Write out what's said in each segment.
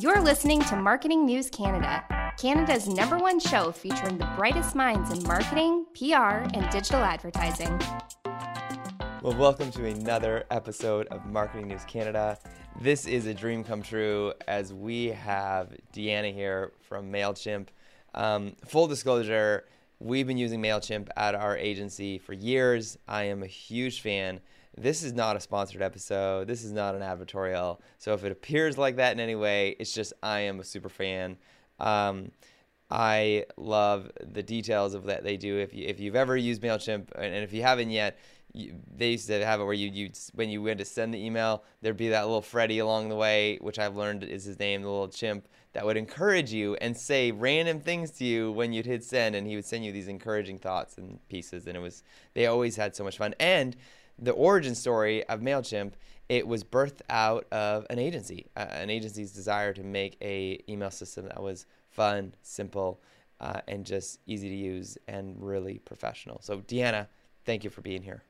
You're listening to Marketing News Canada, Canada's number one show featuring the brightest minds in marketing, PR, and digital advertising. Well, welcome to another episode of Marketing News Canada. This is a dream come true as we have Deanna here from MailChimp. Um, full disclosure, we've been using MailChimp at our agency for years. I am a huge fan. This is not a sponsored episode. This is not an advertorial. So if it appears like that in any way, it's just I am a super fan. Um, I love the details of that they do. If you, if you've ever used Mailchimp, and if you haven't yet, you, they used to have it where you you when you went to send the email, there'd be that little Freddie along the way, which I've learned is his name, the little chimp that would encourage you and say random things to you when you'd hit send, and he would send you these encouraging thoughts and pieces, and it was they always had so much fun. And the origin story of Mailchimp, it was birthed out of an agency, uh, an agency's desire to make a email system that was fun, simple, uh, and just easy to use and really professional. So, Deanna, thank you for being here.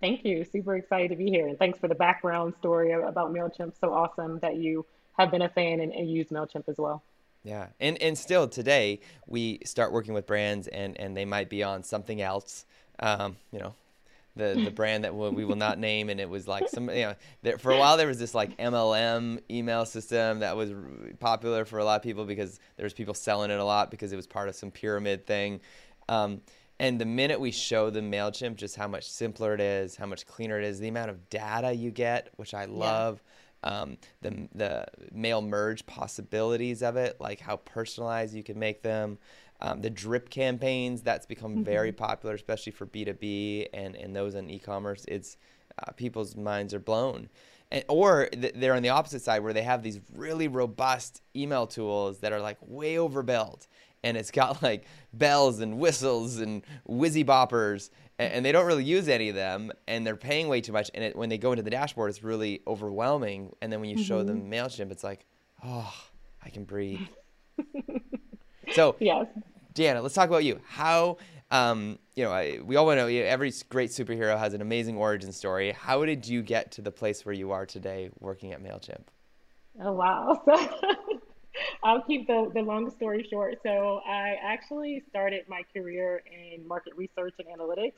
Thank you. Super excited to be here. And thanks for the background story about MailChimp. So awesome that you have been a fan and, and use MailChimp as well. Yeah. And, and still today, we start working with brands and, and they might be on something else. Um, you know, the the brand that we will not name, and it was like some you know there, for a while there was this like MLM email system that was popular for a lot of people because there was people selling it a lot because it was part of some pyramid thing. Um, and the minute we show the Mailchimp just how much simpler it is, how much cleaner it is, the amount of data you get, which I love. Yeah. Um, the the mail merge possibilities of it, like how personalized you can make them, um, the drip campaigns that's become mm-hmm. very popular, especially for B two B and and those in e-commerce. It's uh, people's minds are blown. And, or th- they're on the opposite side where they have these really robust email tools that are like way overbuilt and it's got like bells and whistles and whizzy boppers and, and, they don't really use any of them and they're paying way too much and it, when they go into the dashboard it's really overwhelming and then when you mm-hmm. show them mailchimp it's like oh i can breathe so yes Deanna, let's talk about you. How, um, you know, I, we all want to know every great superhero has an amazing origin story. How did you get to the place where you are today working at MailChimp? Oh, wow. So I'll keep the, the long story short. So I actually started my career in market research and analytics.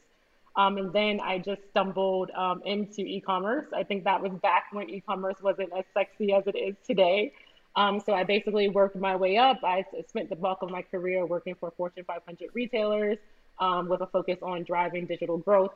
Um, and then I just stumbled um, into e commerce. I think that was back when e commerce wasn't as sexy as it is today. Um, so I basically worked my way up. I spent the bulk of my career working for Fortune 500 retailers um, with a focus on driving digital growth.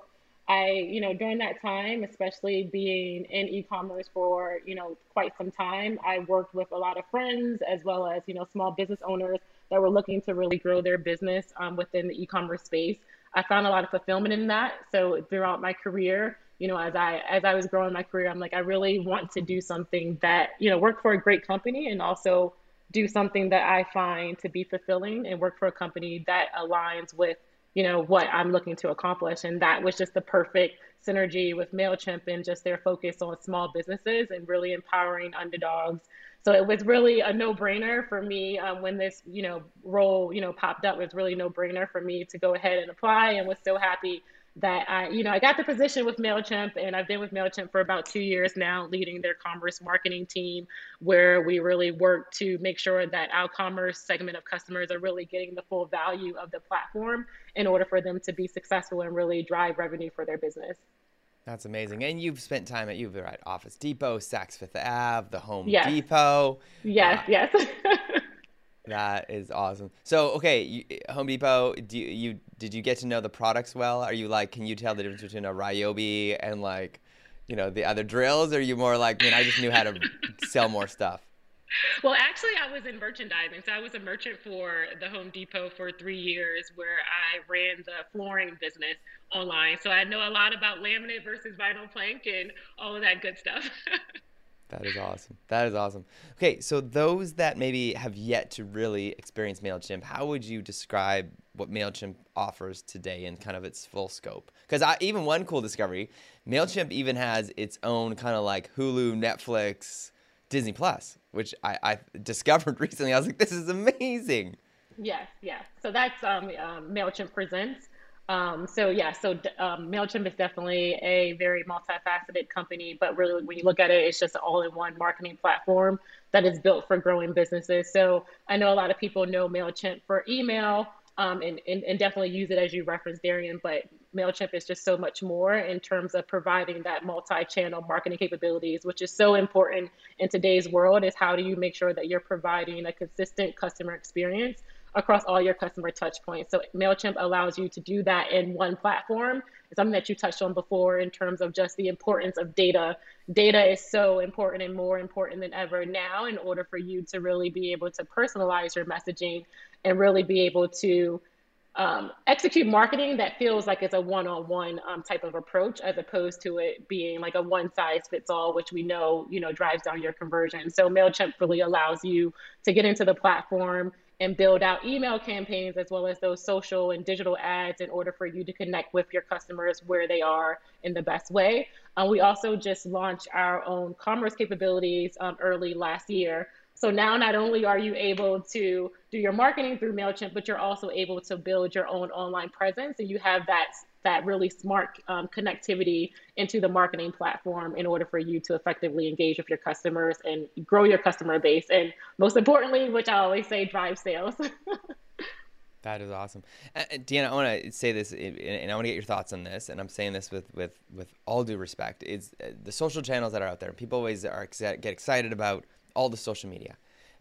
I, you know, during that time, especially being in e-commerce for, you know, quite some time, I worked with a lot of friends as well as, you know, small business owners that were looking to really grow their business um, within the e-commerce space. I found a lot of fulfillment in that. So throughout my career, you know, as I as I was growing my career, I'm like, I really want to do something that, you know, work for a great company and also do something that I find to be fulfilling and work for a company that aligns with, you know, what I'm looking to accomplish. And that was just the perfect synergy with MailChimp and just their focus on small businesses and really empowering underdogs. So it was really a no-brainer for me um, when this, you know, role, you know, popped up. It was really no-brainer for me to go ahead and apply, and was so happy that I, you know, I got the position with MailChimp and I've been with MailChimp for about two years now, leading their commerce marketing team, where we really work to make sure that our commerce segment of customers are really getting the full value of the platform in order for them to be successful and really drive revenue for their business. That's amazing. And you've spent time at you've been at Office Depot, Saks Fifth Ave, the Home yes. Depot. Yes, uh, yes. That is awesome. So, okay, you, Home Depot. Do you, you, did you get to know the products well? Are you like, can you tell the difference between a Ryobi and like, you know, the other drills? Or are you more like, I mean, I just knew how to sell more stuff? Well, actually, I was in merchandising. So I was a merchant for the Home Depot for three years, where I ran the flooring business online. So I know a lot about laminate versus vinyl plank and all of that good stuff. That is awesome. That is awesome. Okay, so those that maybe have yet to really experience MailChimp, how would you describe what MailChimp offers today in kind of its full scope? Because even one cool discovery, MailChimp even has its own kind of like Hulu, Netflix, Disney Plus, which I, I discovered recently. I was like, this is amazing. Yes, yes. So that's um, um, MailChimp Presents. Um, so yeah, so um, Mailchimp is definitely a very multifaceted company, but really when you look at it, it's just an all-in-one marketing platform that is built for growing businesses. So I know a lot of people know Mailchimp for email, um, and, and, and definitely use it as you referenced, Darian. But MailChimp is just so much more in terms of providing that multi-channel marketing capabilities, which is so important in today's world is how do you make sure that you're providing a consistent customer experience across all your customer touch points. So MailChimp allows you to do that in one platform. It's something that you touched on before in terms of just the importance of data. Data is so important and more important than ever now in order for you to really be able to personalize your messaging and really be able to um, execute marketing that feels like it's a one-on-one um, type of approach as opposed to it being like a one size fits all which we know you know drives down your conversion so mailchimp really allows you to get into the platform and build out email campaigns as well as those social and digital ads in order for you to connect with your customers where they are in the best way. Uh, we also just launched our own commerce capabilities um, early last year. So now not only are you able to do your marketing through MailChimp, but you're also able to build your own online presence and you have that that really smart um, connectivity into the marketing platform in order for you to effectively engage with your customers and grow your customer base. And most importantly, which I always say, drive sales. that is awesome, uh, Deanna. I want to say this, and I want to get your thoughts on this. And I'm saying this with with with all due respect. Is uh, the social channels that are out there. People always are get excited about all the social media.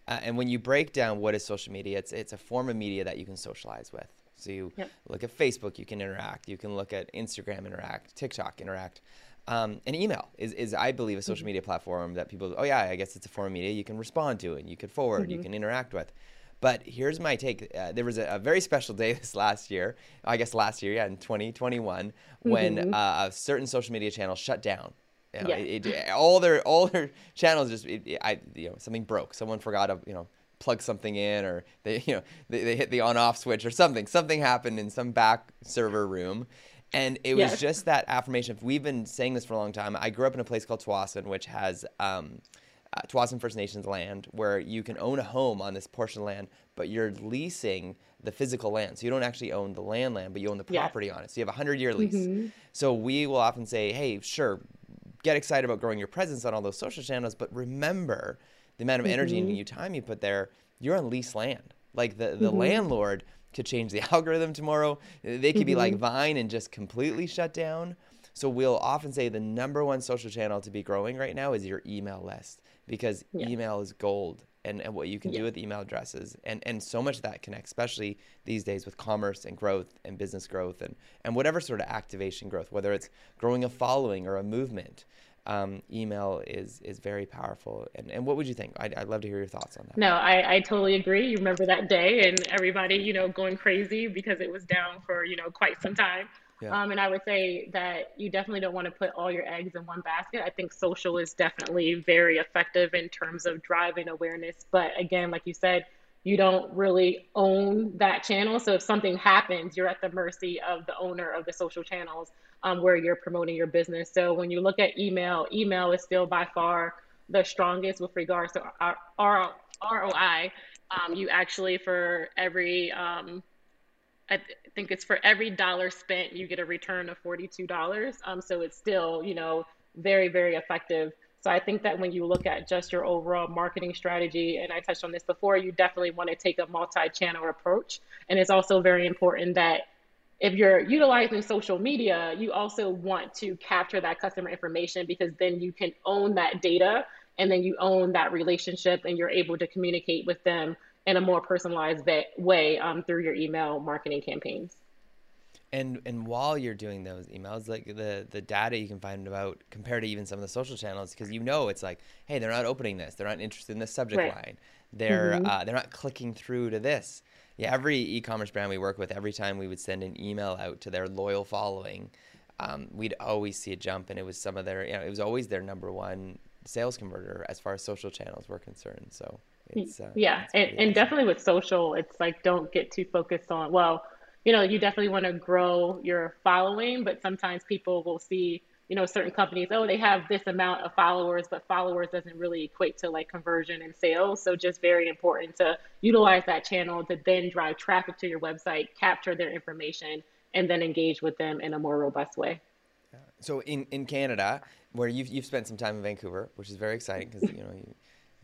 Uh, and when you break down what is social media, it's it's a form of media that you can socialize with. So you yep. look at Facebook, you can interact. You can look at Instagram, interact. TikTok, interact. Um, and email is, is, I believe, a social mm-hmm. media platform that people, oh, yeah, I guess it's a form of media. You can respond to it, and you can forward, mm-hmm. you can interact with. But here's my take. Uh, there was a, a, very special day this last year, I guess last year, yeah, in 2021, when mm-hmm. uh, a certain social media channel shut down. You know, yeah. it, it, all their all their channels just, it, I, you know, something broke. Someone forgot to, you know, plug something in or they you know they, they hit the on off switch or something. Something happened in some back server room. And it was yes. just that affirmation. If we've been saying this for a long time i grew up in a place called Tsawwassen which has um, uh, Tsawwassen First Nations land where you can own a home on this portion of land but you're leasing the physical land. So you don't actually own the land land but you own the property on it. So you have a 100 year lease. Mm-hmm. so we will often say hey sure get excited about growing your presence on all those social channels but remember the amount of energy mm-hmm. and time you put there, you're on lease land. Like the, the mm-hmm. landlord could change the algorithm tomorrow. They could mm-hmm. be like mm-hmm. Vine and just completely shut down. So we'll often say the number one social channel to be growing right now is your email list because yeah. email is gold and, and what you can yeah. do with email addresses and, and so much of that connects, especially these days with commerce and growth and business growth and, and whatever sort of activation growth, whether it's growing a following or a movement um, email is is very powerful. And and what would you think? I'd, I'd love to hear your thoughts on that. No, I, I totally agree. You remember that day and everybody, you know, going crazy because it was down for, you know, quite some time. Yeah. Um, and I would say that you definitely don't want to put all your eggs in one basket. I think social is definitely very effective in terms of driving awareness. But again, like you said, you don't really own that channel. So if something happens, you're at the mercy of the owner of the social channels um, where you're promoting your business. So when you look at email, email is still by far the strongest with regards to our, our ROI. Um, you actually, for every, um, I th- think it's for every dollar spent, you get a return of $42. Um, so it's still, you know, very, very effective. So I think that when you look at just your overall marketing strategy, and I touched on this before, you definitely want to take a multi-channel approach. And it's also very important that if you're utilizing social media, you also want to capture that customer information because then you can own that data and then you own that relationship and you're able to communicate with them in a more personalized way um, through your email marketing campaigns. And and while you're doing those emails, like the the data you can find about compared to even some of the social channels, because you know it's like, hey, they're not opening this, they're not interested in this subject right. line, they're mm-hmm. uh, they're not clicking through to this yeah, every e-commerce brand we work with, every time we would send an email out to their loyal following, um, we'd always see a jump, and it was some of their, you know, it was always their number one sales converter as far as social channels were concerned. So it's uh, yeah, and, and definitely with social, it's like don't get too focused on well, you know, you definitely want to grow your following, but sometimes people will see you know certain companies oh they have this amount of followers but followers doesn't really equate to like conversion and sales so just very important to utilize that channel to then drive traffic to your website capture their information and then engage with them in a more robust way. So in, in Canada, where you've, you've spent some time in Vancouver, which is very exciting because you know you,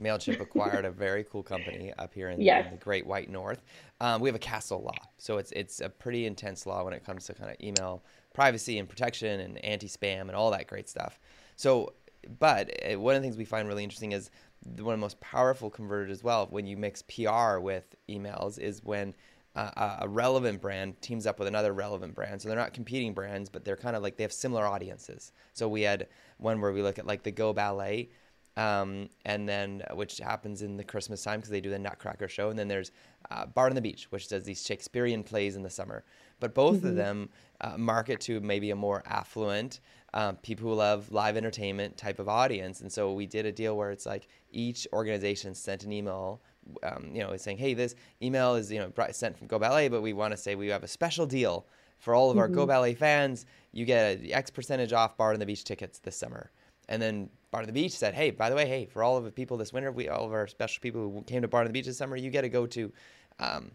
Mailchimp acquired a very cool company up here in, yes. in the Great White North. Um, we have a CASL law, so it's it's a pretty intense law when it comes to kind of email privacy and protection and anti-spam and all that great stuff. So, but uh, one of the things we find really interesting is one of the most powerful converters as well when you mix PR with emails is when uh, a relevant brand teams up with another relevant brand. So they're not competing brands, but they're kind of like they have similar audiences. So we had one where we look at like the Goh Ballet, um, and then uh, which happens in the Christmas time because they do the Nutcracker show, and then there's uh, Bard on the Beach, which does these Shakespearean plays in the summer. But both mm-hmm. of them uh, market to maybe a more affluent, um, people who love live entertainment type of audience. And so we did a deal where it's like each organization sent an email um, you know, saying, hey, this email is, you know, sent from Goh Ballet, but we want to say we have a special deal for all of our mm-hmm. Goh Ballet fans. You get a X percentage off Bard on the Beach tickets this summer. And then Bard on the Beach said, hey, by the way, hey, for all of the people this winter, we all of our special people who came to Bard on the Beach this summer, you get to go to, um,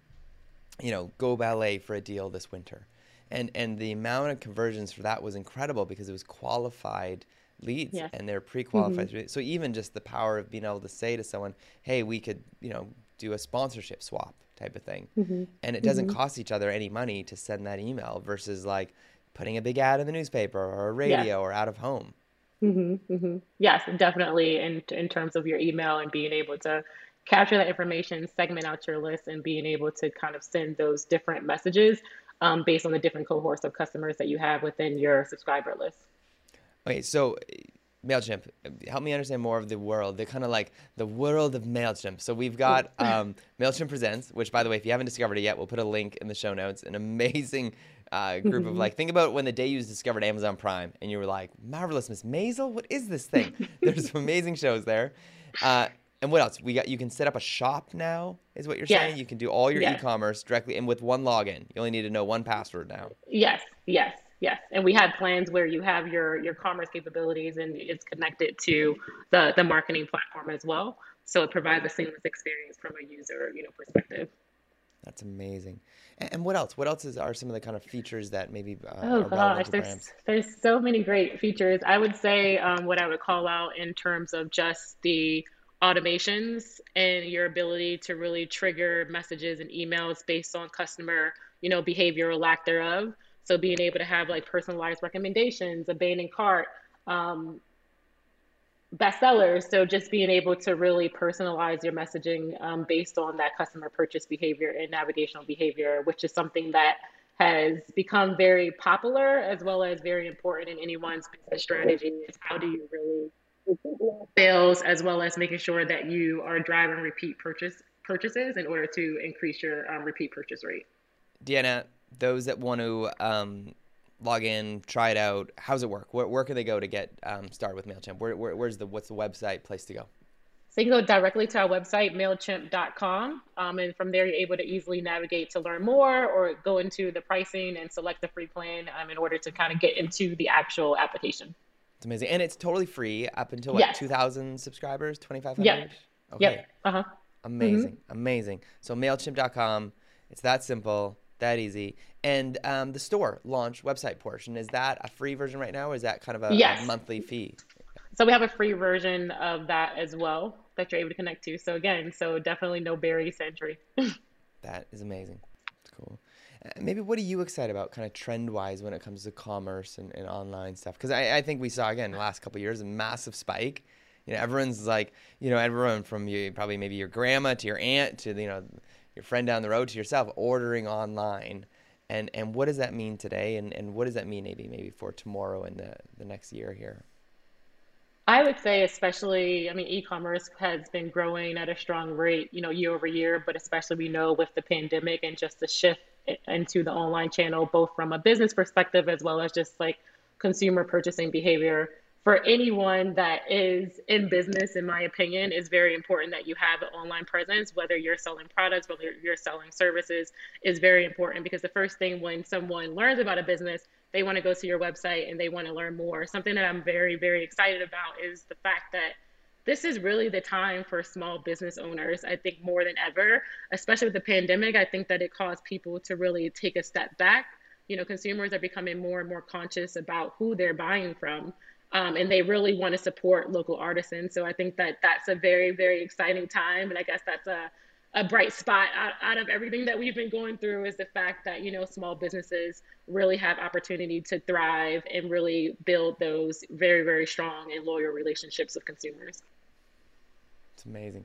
you know, Goh Ballet for a deal this winter. And and the amount of conversions for that was incredible because it was qualified – leads and they're pre-qualified. Mm-hmm. So even just the power of being able to say to someone, "Hey, we could, you know, do a sponsorship swap type of thing," mm-hmm. and it doesn't mm-hmm. cost each other any money to send that email versus like putting a big ad in the newspaper or a radio yes. or out of home. Mm-hmm, mm-hmm. Yes, definitely. In in terms of your email and being able to capture that information, segment out your list, and being able to kind of send those different messages um, based on the different cohorts of customers that you have within your subscriber list. Okay, so MailChimp, help me understand more of the world, the kind of like the world of MailChimp. So we've got um, MailChimp Presents, which, by the way, if you haven't discovered it yet, we'll put a link in the show notes. An amazing uh, group of like, think about when the day you discovered Amazon Prime and you were like, marvelous Miss Maisel, what is this thing? There's some amazing shows there. Uh, and what else? We got you can set up a shop now, is what you're yes. saying? You can do all your yes. e-commerce directly and with one login. You only need to know one password now. Yes, yes. Yes, and we have plans where you have your your commerce capabilities and it's connected to the the marketing platform as well. So it provides a seamless experience from a user you know perspective. That's amazing. And what else? What else is, are some of the kind of features that maybe? Uh, oh gosh, there's there's so many great features. I would say um, what I would call out in terms of just the automations and your ability to really trigger messages and emails based on customer you know behavior or lack thereof so being able to have like personalized recommendations, abandoned cart, um, bestsellers. So just being able to really personalize your messaging um, based on that customer purchase behavior and navigational behavior, which is something that has become very popular as well as very important in anyone's business strategy. Is how do you really sales as well as making sure that you are driving repeat purchase purchases in order to increase your um, repeat purchase rate. Deanna, those that want to um, log in, try it out, how's it work? Where, where can they go to get um, started with Mailchimp? Where, where, where's the what's the website place to go? So you can go directly to our website, MailChimp.com. Um, and from there, you're able to easily navigate to learn more or go into the pricing and select the free plan um, in order to kind of get into the actual application. It's amazing. And it's totally free up until what, yes. 2,000 subscribers, 2,500? Yep. Okay. Yep. Uh-huh. Amazing. Mm-hmm. Amazing. So MailChimp.com. It's that simple that easy. And um, the store launch website portion is that a free version right now, or is that kind of a, yes. a monthly fee? So we have a free version of that as well that you're able to connect to. So again, so definitely no barriers to entry. that is amazing. It's cool. Uh, maybe what are you excited about, kind of trend wise, when it comes to commerce and, and online stuff? Because I, I, think we saw again the last couple years a massive spike. You know, everyone's like, you know, everyone from you, probably maybe your grandma to your aunt to you know your friend down the road to yourself ordering online and and what does that mean today and, and what does that mean maybe maybe for tomorrow and the, the next year here I would say, especially, I mean, e-commerce has been growing at a strong rate, you know, year over year. But especially, we know with the pandemic and just the shift into the online channel, both from a business perspective as well as just like consumer purchasing behavior, for anyone that is in business, in my opinion, is very important that you have an online presence, whether you're selling products, whether you're selling services, is very important because the first thing when someone learns about a business, they want to go to your website and they want to learn more. Something that I'm very, very excited about is the fact that this is really the time for small business owners, I think more than ever, especially with the pandemic. I think that it caused people to really take a step back you know, consumers are becoming more and more conscious about who they're buying from. Um, and they really want to support local artisans. So I think that that's a very, very exciting time. And I guess that's a, a bright spot out, out of everything that we've been going through is the fact that, you know, small businesses really have opportunity to thrive and really build those very, very strong and loyal relationships with consumers. It's amazing.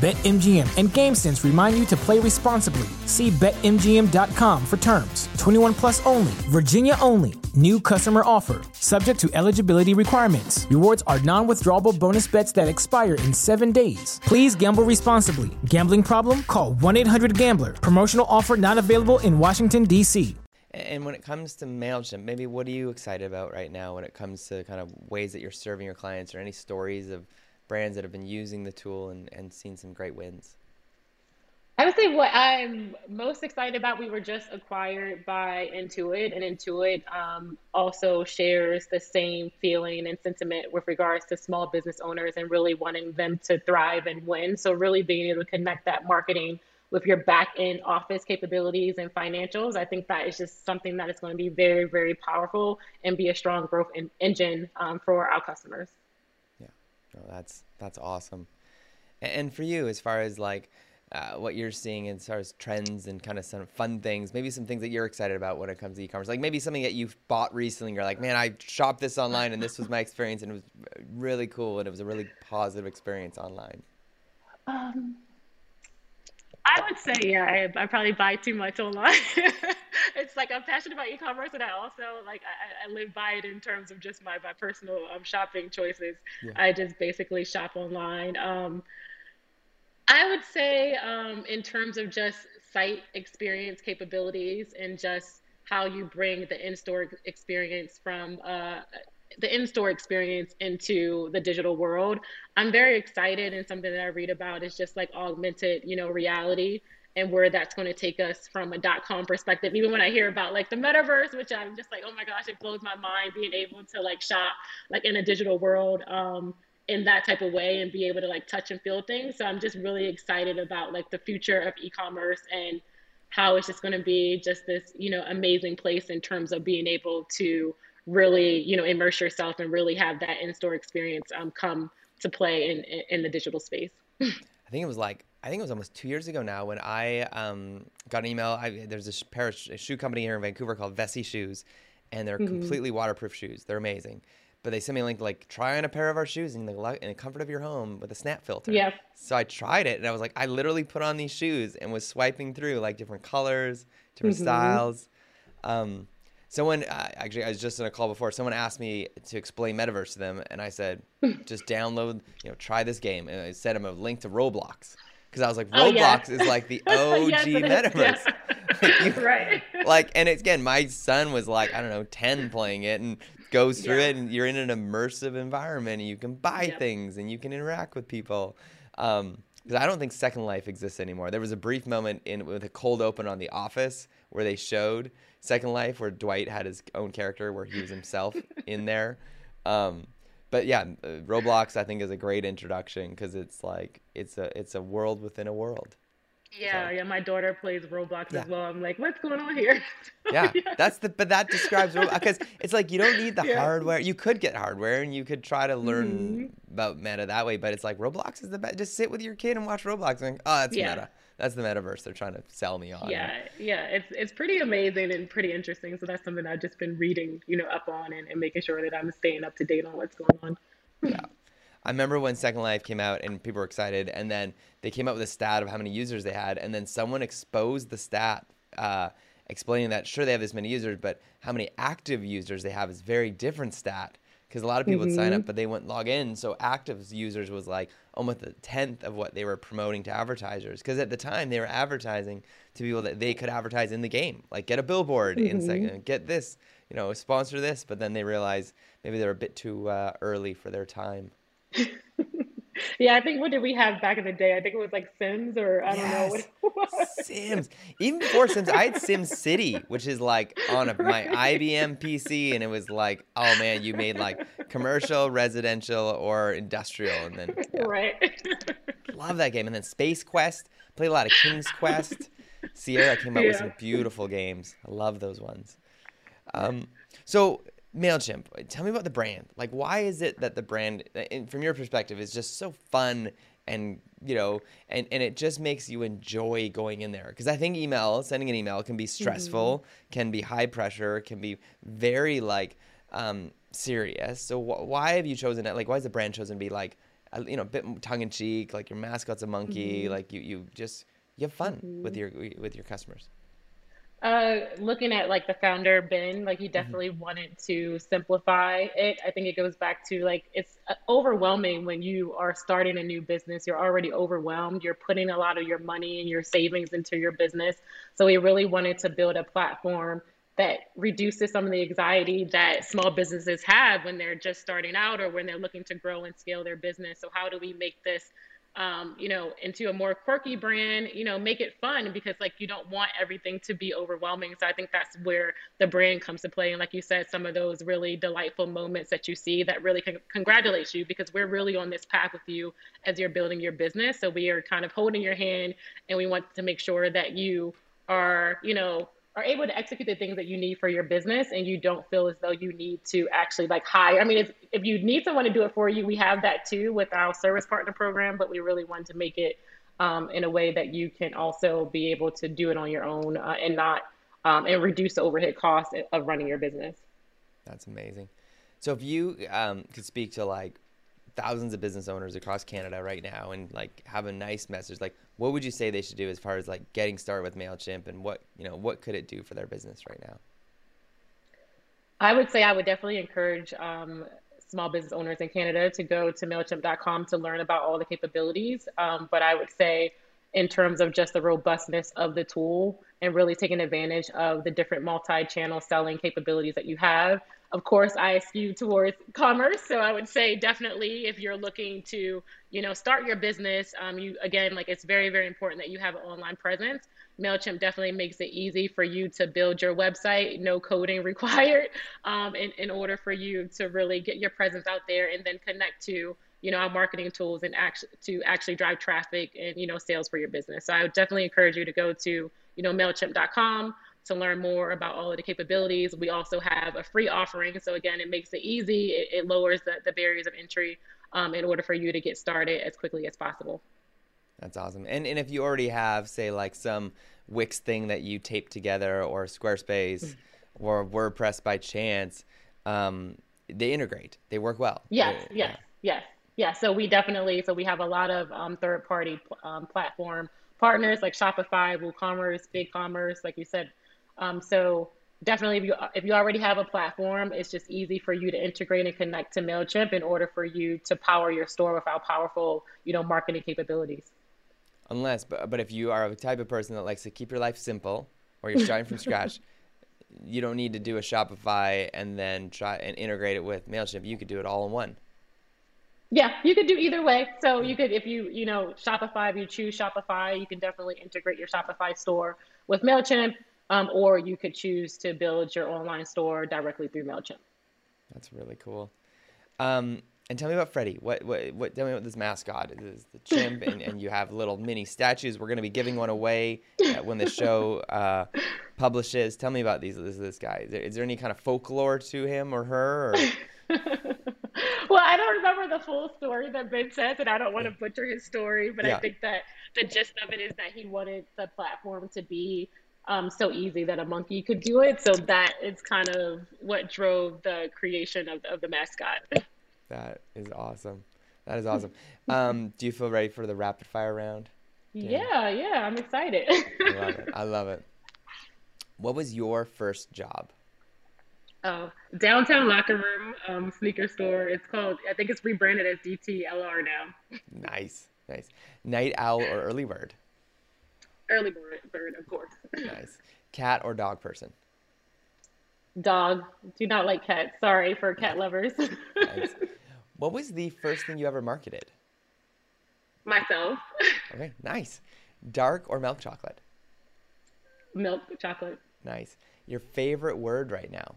BetMGM and GameSense remind you to play responsibly. See BetMGM.com for terms. 21 plus only, Virginia only. New customer offer, subject to eligibility requirements. Rewards are non withdrawable bonus bets that expire in seven days. Please gamble responsibly. Gambling problem? Call 1 800 Gambler. Promotional offer not available in Washington, D.C. And when it comes to MailChimp, maybe what are you excited about right now when it comes to kind of ways that you're serving your clients or any stories of brands that have been using the tool and, and seen some great wins? I would say what I'm most excited about, we were just acquired by Intuit, and Intuit um, also shares the same feeling and sentiment with regards to small business owners and really wanting them to thrive and win. So, really being able to connect that marketing with your back end office capabilities and financials, I think that is just something that is going to be very, very powerful and be a strong growth in, engine um, for our customers. Oh, that's that's awesome. And for you, as far as like uh, what you're seeing as far as trends and kind of some fun things, maybe some things that you're excited about when it comes to e-commerce, like maybe something that you've bought recently. You're like, man, I shopped this online and this was my experience and it was really cool and it was a really positive experience online. Um, I would say, yeah, I, I probably buy too much online. it's like I'm passionate about e-commerce, and I also like I, I live by it in terms of just my my personal um, shopping choices. Yeah. I just basically shop online. Um, I would say, um, in terms of just site experience capabilities and just how you bring the in-store experience from uh, the in-store experience into the digital world. I'm very excited and something that I read about is just like augmented, you know, reality and where that's going to take us from a dot com perspective. Even when I hear about like the metaverse, which I'm just like, oh my gosh, it blows my mind being able to like shop like in a digital world um, in that type of way and be able to like touch and feel things. So I'm just really excited about like the future of e-commerce and how it's just going to be just this, you know, amazing place in terms of being able to really, you know, immerse yourself and really have that in-store experience um, come to play in, in the digital space. I think it was like I think it was almost two years ago now when I um, got an email. I, there's a pair of sh- a shoe company here in Vancouver called Vessi Shoes, and they're mm-hmm. completely waterproof shoes. They're amazing. But they sent me a link like try on a pair of our shoes in the in the comfort of your home with a snap filter. Yeah. So I tried it and I was like, I literally put on these shoes and was swiping through like different colors, different mm-hmm. styles. Um, Someone uh, actually, I was just in a call before. Someone asked me to explain metaverse to them, and I said, just download, you know, try this game, and I sent them a link to Roblox because I was like, Roblox oh, yeah. is like the OG yes, metaverse. Yeah. like, you, right. Like, and it's again, my son was like, I don't know, ten playing it, and goes through yeah. it, and you're in an immersive environment, and you can buy yep. things, and you can interact with people. Um, because I don't think Second Life exists anymore. There was a brief moment in with a cold open on The Office where they showed Second Life, where Dwight had his own character where he was himself in there. Um, but yeah, uh, Roblox I think is a great introduction because it's like it's a it's a world within a world. Yeah, so. yeah. My daughter plays Roblox yeah. as well. I'm like, what's going on here? yeah, that's the but that describes because it's like you don't need the yeah. hardware. You could get hardware and you could try to learn mm-hmm. about meta that way, but it's like Roblox is the best. Just sit with your kid and watch Roblox. And, oh, that's yeah. meta that's the metaverse they're trying to sell me on. Yeah, yeah, it's it's pretty amazing and pretty interesting. So that's something I've just been reading, you know, up on and, and making sure that I'm staying up to date on what's going on. yeah. I remember when Second Life came out and people were excited, and then they came up with a stat of how many users they had, and then someone exposed the stat, uh, explaining that sure they have this many users, but how many active users they have is very different stat because a lot of people mm-hmm. would sign up, mm-hmm. but they wouldn't log in. So active users was like almost a tenth of what they were promoting to advertisers. Because at the time they were advertising to people that they could advertise in the game, like get a billboard mm-hmm. in second, get this, you know, sponsor this. But then they realized maybe they're a bit too uh, early for their time. yeah, I think what did we have back in the day? I think it was like Sims or I don't know what it was. Sims. Even before Sims, I had Sim City, which is like on a, my IBM PC, and it was like, oh man, you made like commercial, residential, or industrial, and then yeah. right. Love that game, and then Space Quest. Played a lot of King's Quest. Sierra came up yeah. with some beautiful games. I love those ones. Um, so MailChimp, tell me about the brand. Like, why is it that the brand, from your perspective, is just so fun and, you know, and, and it just makes you enjoy going in there? Because I think email, sending an email can be stressful, mm-hmm. can be high pressure, can be very, like, um, serious. So wh- why have you chosen it? Like, why is the brand chosen to be, like, a, you know, a bit tongue in cheek? Like, your mascot's a monkey. Mm-hmm. Like, you, you just, you have fun mm-hmm. with your, with your customers. Uh, looking at like the founder Ben, like he mm-hmm. definitely mm-hmm. wanted to simplify it. I think it goes back to like it's uh, overwhelming when you are starting a new business. You're already overwhelmed. You're putting a lot of your money and your savings into your business. So we really wanted to build a platform that reduces some of the anxiety that small businesses have when they're just starting out or when they're looking to grow and scale their business. So how do we make this um, you know, into a more quirky brand, you know, make it fun because like you don't want everything to be overwhelming. So I think that's where the brand comes to play. And like you said, some of those really delightful moments that you see that really con- congratulate you because we're really on this path with you as you're building your business. So we are kind of holding your hand and we want to make sure that you are, you know, are able to execute the things that you need for your business and you don't feel as though you need to actually like hire. I mean, if, if you need someone to do it for you, we have that too with our service partner program, but we really want to make it um, in a way that you can also be able to do it on your own uh, and not um, and reduce the overhead cost of running your business. That's amazing. So if you um, could speak to like thousands of business owners across Canada right now and like have a nice message, like what would you say they should do as far as like getting started with Mailchimp and what you know what could it do for their business right now? I would say I would definitely encourage um, small business owners in Canada to go to Mailchimp.com to learn about all the capabilities. Um, but I would say in terms of just the robustness of the tool and really taking advantage of the different multi-channel selling capabilities that you have of course i skew towards commerce. So i would say definitely if you're looking to you know start your business um, you again like it's very very important that you have an online presence. Mailchimp definitely makes it easy for you to build your website no coding required um, in, in order for you to really get your presence out there and then connect to you know our marketing tools and actually to actually drive traffic and you know sales for your business. So i would definitely encourage you to go to you know mailchimp.com to learn more about all of the capabilities. We also have a free offering. So again, it makes it easy. It, it lowers the, the barriers of entry um, in order for you to get started as quickly as possible. That's awesome. And and if you already have, say, like some Wix thing that you tape together, or Squarespace, mm. or WordPress by chance, um, they integrate. They work well. Yes. They, yes. Yeah. Yes. Yeah. So we definitely. So we have a lot of um, third-party um, platform partners like Shopify, WooCommerce, BigCommerce, like you said, um, so definitely, if you if you already have a platform, it's just easy for you to integrate and connect to Mailchimp in order for you to power your store with our powerful, you know, marketing capabilities. Unless, but but if you are a type of person that likes to keep your life simple, or you're starting from scratch. You don't need to do a Shopify and then try and integrate it with Mailchimp. You could do it all in one. Yeah, you could do either way. So you could, if you, you know, Shopify, if you choose Shopify, you can definitely integrate your Shopify store with MailChimp um, or you could choose to build your online store directly through Mailchimp. That's really cool. Um, and tell me about Freddie. What, what, what, tell me about this mascot. It is the chimp, and, and you have little mini statues. We're going to be giving one away when the show uh, publishes. Tell me about these. This, this guy. Is there, is there any kind of folklore to him or her? Or? well, I don't remember the full story that Ben says, and I don't want to butcher his story, but yeah. I think that the gist of it is that he wanted the platform to be um, so easy that a monkey could do it. So that is kind of what drove the creation of, of the mascot. That is awesome. That is awesome. Um, do you feel ready for the rapid fire round? Yeah, yeah, I'm excited. I love it. I love it. What was your first job? Oh, downtown locker room um, sneaker store. It's called. I think it's rebranded as DTLR now. Nice, nice. Night owl or early bird? Early bird, bird of course. Nice. Cat or dog person? Dog. Do not like cats. Sorry for cat lovers. Nice. what was the first thing you ever marketed? Myself. Okay, nice. Dark or milk chocolate? Milk chocolate. Nice. Your favorite word right now?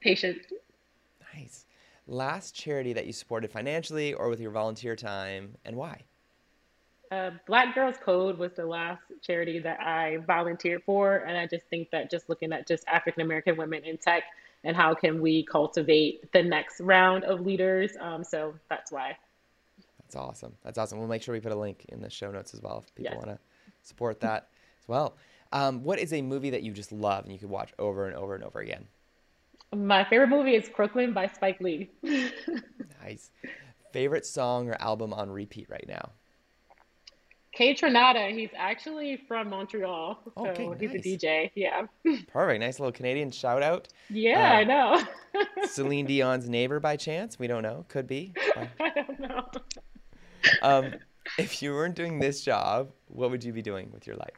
Patient. Nice. Last charity that you supported financially or with your volunteer time, and why? Uh, Black Girls Code was the last charity that I volunteered for, and I just think that just looking at just African American women in tech and how can we cultivate the next round of leaders. Um, so that's why. That's awesome. That's awesome. We'll make sure we put a link in the show notes as well if people Yes. want to support that as well. Um, what is a movie that you just love and you could watch over and over and over again? My favorite movie is Crooklyn by Spike Lee. Nice. Favorite song or album on repeat right now? Kaytranada, he's actually from Montreal, so Okay, he's a. DJ. Yeah, Perfect. Nice little Canadian shout out. yeah, Uh, I know. Celine Dion's neighbor by chance? We don't know. Could be. I don't know. Um, if you weren't doing this job, what would you be doing with your life?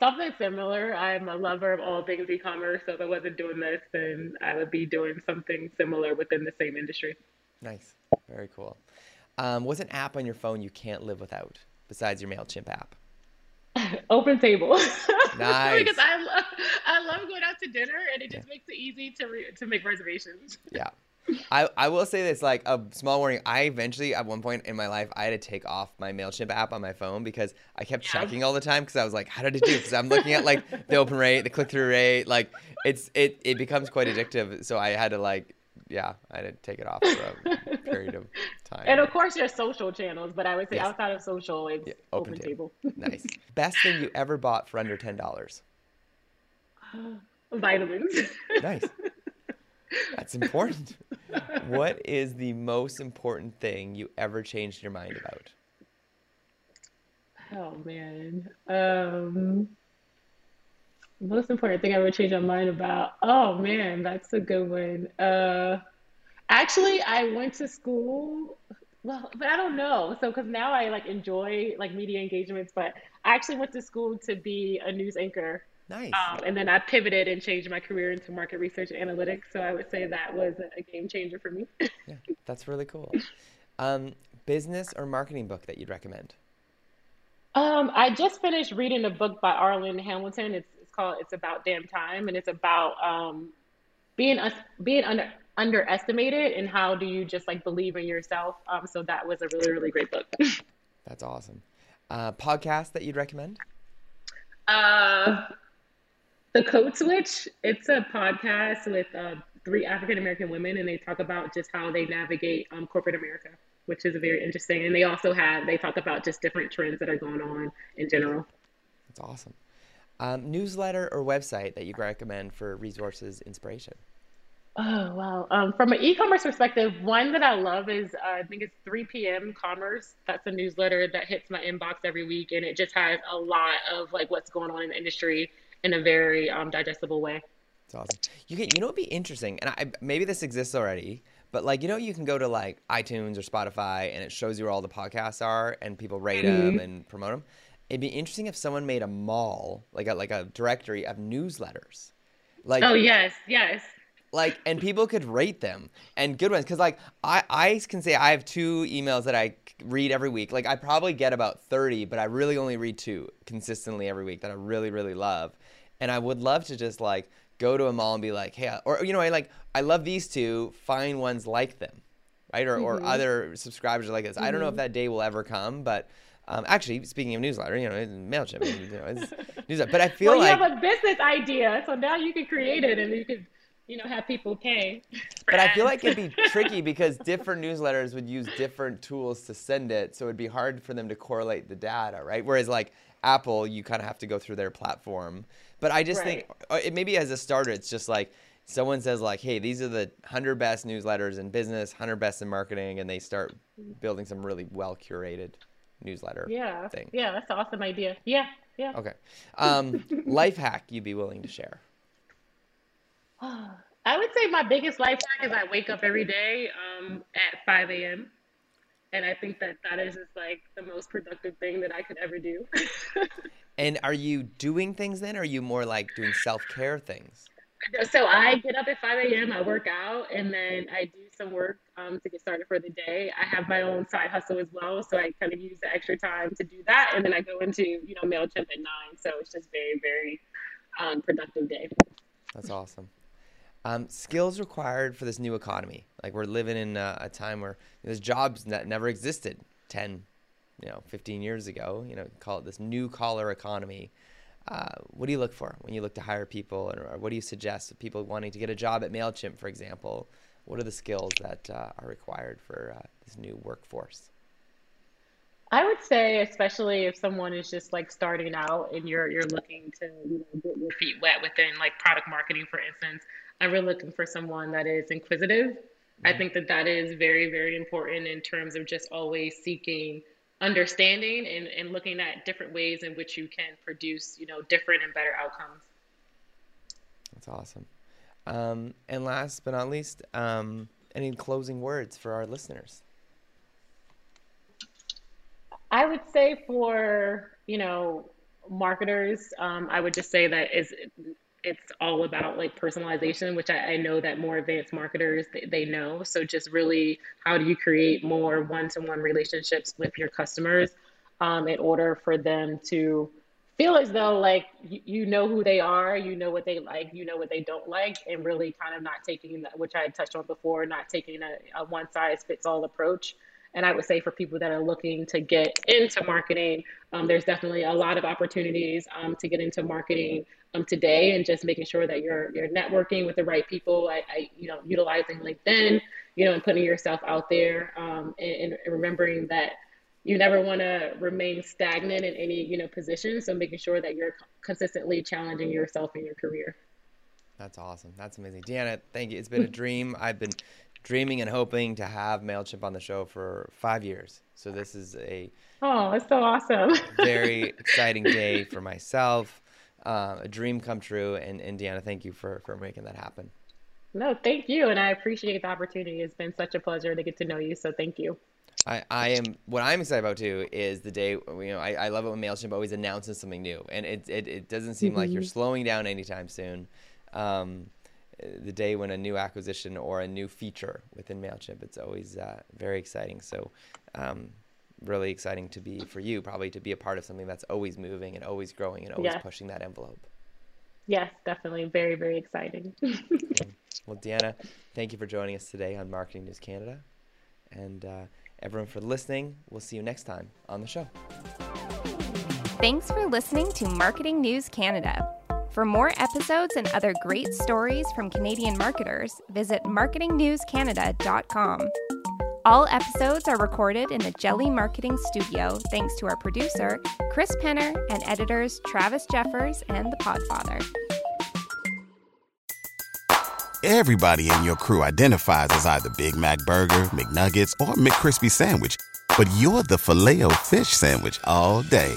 Something similar. I'm a lover of all things e-commerce, so if I wasn't doing this, then I would be doing something similar within the same industry. Nice. Very cool. Um, what's an app on your phone you can't live without besides your MailChimp app? Open table. Nice. because I love I love going out to dinner, and it just makes it easy to re- to make reservations. Yeah. I, I will say this like a small warning. I eventually, at one point in my life, I had to take off my MailChimp app on my phone because I kept Yeah. checking all the time because I was like, how did it do? Because I'm looking at like the open rate, the click through rate. Like it's it, it becomes quite addictive. So I had to like, yeah, I to take it off for a period of time. And of course, there's social channels, but I would say Yes. outside of social, it's Yeah, open, table. nice. Best thing you ever bought for under $10. Vitamins. Nice. That's important. What is the most important thing you ever changed your mind about? Oh man. Um, most important thing I would change my mind about. Oh man, that's a good one. Uh, actually, I went to school. Well, but I don't know. So, because now I like enjoy like media engagements, but I actually went to school to be a news anchor. Nice. Um, and then I pivoted and changed my career into market research and analytics. So I would say that was a game changer for me. Yeah, that's really cool. Um, business or marketing book that you'd recommend? Um, I just finished reading a book by Arlan Hamilton. It's it's called It's About Damn Time, and it's about um being us being under underestimated and how do you just like believe in yourself. Um, so that was a really really great book. That's awesome. Uh, podcast that you'd recommend? Uh, the Code Switch. It's a podcast with uh, three African American women, and they talk about just how they navigate um, corporate America, which is very interesting. And they also have they talk about just different trends that are going on in general. That's awesome. Um, newsletter or website that you'd recommend for resources, inspiration? Oh wow! Um, from an e-commerce perspective, one that I love is uh, I think it's 3 p.m. Commerce. That's a newsletter that hits my inbox every week, and it just has a lot of like what's going on in the industry in a very um, digestible way. It's awesome. You can, you know, what'd be interesting, and I, maybe this exists already, but like, you know, you can go to like iTunes or Spotify, and it shows you where all the podcasts are, and people rate them and promote them. It'd be interesting if someone made a mall, like a like a directory of newsletters, like Oh yes, yes. like and people could rate them and good ones because like I, I can say i have two emails that i read every week. Like i probably get about 30 but i really only read two consistently every week that i really really love. And i would love to just like go to a mall and be like hey or you know i like i love these two find ones like them right? Or, or mm-hmm. other subscribers like this. I don't know if mm-hmm. that day will ever come but um, actually, speaking of newsletter, you know, Mailchimp, you know, it's newsletter. But I feel Well, you have a business idea, so now you can create it, and you can, you know, have people pay. But I feel like it'd be tricky because different newsletters would use different tools to send it, so it'd be hard for them to correlate the data, right? Whereas like Apple, you kind of have to go through their platform. But I just think uh, it maybe as a starter, it's just like someone says like, "Hey, these are the 100 best newsletters in business, 100 best in marketing," and they start building some really well curated newsletter Yeah. thing. Yeah, that's an awesome idea. Yeah. Yeah. Okay. Um, life hack you'd be willing to share. I would say my biggest life hack is I wake up every day um, at 5 a.m. And I think that that is just like the most productive thing that I could ever do. And are you doing things then? Or are you more like doing self care things? So I get up at 5 a.m., I work out, and then I do some work um, to get started for the day. I have my own side hustle as well, so I kind of use the extra time to do that. And then I go into, you know, MailChimp at 9. So it's just very, very um, productive day. That's awesome. Um, skills required for this new economy. Like we're living in a, a time where there's jobs that never existed 10, you know, 15 years ago. You know, call it this new collar economy. Uh, what do you look for when you look to hire people, and or what do you suggest to people wanting to get a job at Mailchimp, for example? What are the skills that uh, are required for uh, this new workforce? I would say, especially if someone is just like starting out and you're you're looking to you know get your feet wet within like product marketing, for instance, I'm really looking for someone that is inquisitive. I think that that is very very important in terms of just always seeking understanding and, and looking at different ways in which you can produce you know different and better outcomes. That's awesome. Um, and last but not least, um, any closing words for our listeners? I would say for, you know, marketers, um, I would just say that is it's all about like personalization, which I, I know that more advanced marketers they, they know. So just really, how do you create more one-to-one relationships with your customers um, in order for them to feel as though like you, you know who they are, you know what they like, you know what they don't like, and really kind of not taking that, which I had touched on before, not taking a, a one size fits all approach. And I would say for people that are looking to get into marketing, um, there's definitely a lot of opportunities um, to get into marketing um, today, and just making sure that you're you're networking with the right people. I, I you know, utilizing LinkedIn, you know, and putting yourself out there, um, and, and remembering that you never want to remain stagnant in any you know position. So making sure that you're consistently challenging yourself in your career. That's awesome. That's amazing. Deanna, thank you. It's been a dream. I've been dreaming and hoping to have MailChimp on the show for five years. So this is a Oh, it's so awesome. very exciting day for myself, uh, a dream come true. And, and Deanna, thank you for, for making that happen. no, thank you. And I appreciate the opportunity. It's been such a pleasure to get to know you. So thank you. I, I am what I'm excited about too is the day you know I, I love it when Mailchimp always announces something new and it it, it doesn't seem like you're slowing down anytime soon. Um, the day when a new acquisition or a new feature within Mailchimp, it's always uh, very exciting. So, um, really exciting to be for you probably to be a part of something that's always moving and always growing and always Yes. pushing that envelope. Yes, definitely. Very, very exciting. Well, Deanna, thank you for joining us today on Marketing News Canada, and uh, everyone for listening. We'll see you next time on the show. Thanks for listening to Marketing News Canada. For more episodes and other great stories from Canadian marketers, visit marketingnewscanada.com. All episodes are recorded in the Jelly Marketing Studio thanks to our producer, Chris Penner, and editors Travis Jeffers and The Podfather. Everybody in your crew identifies as either Big Mac Burger, McNuggets, or McCrispy Sandwich. But you're the Filet-O-Fish Sandwich all day.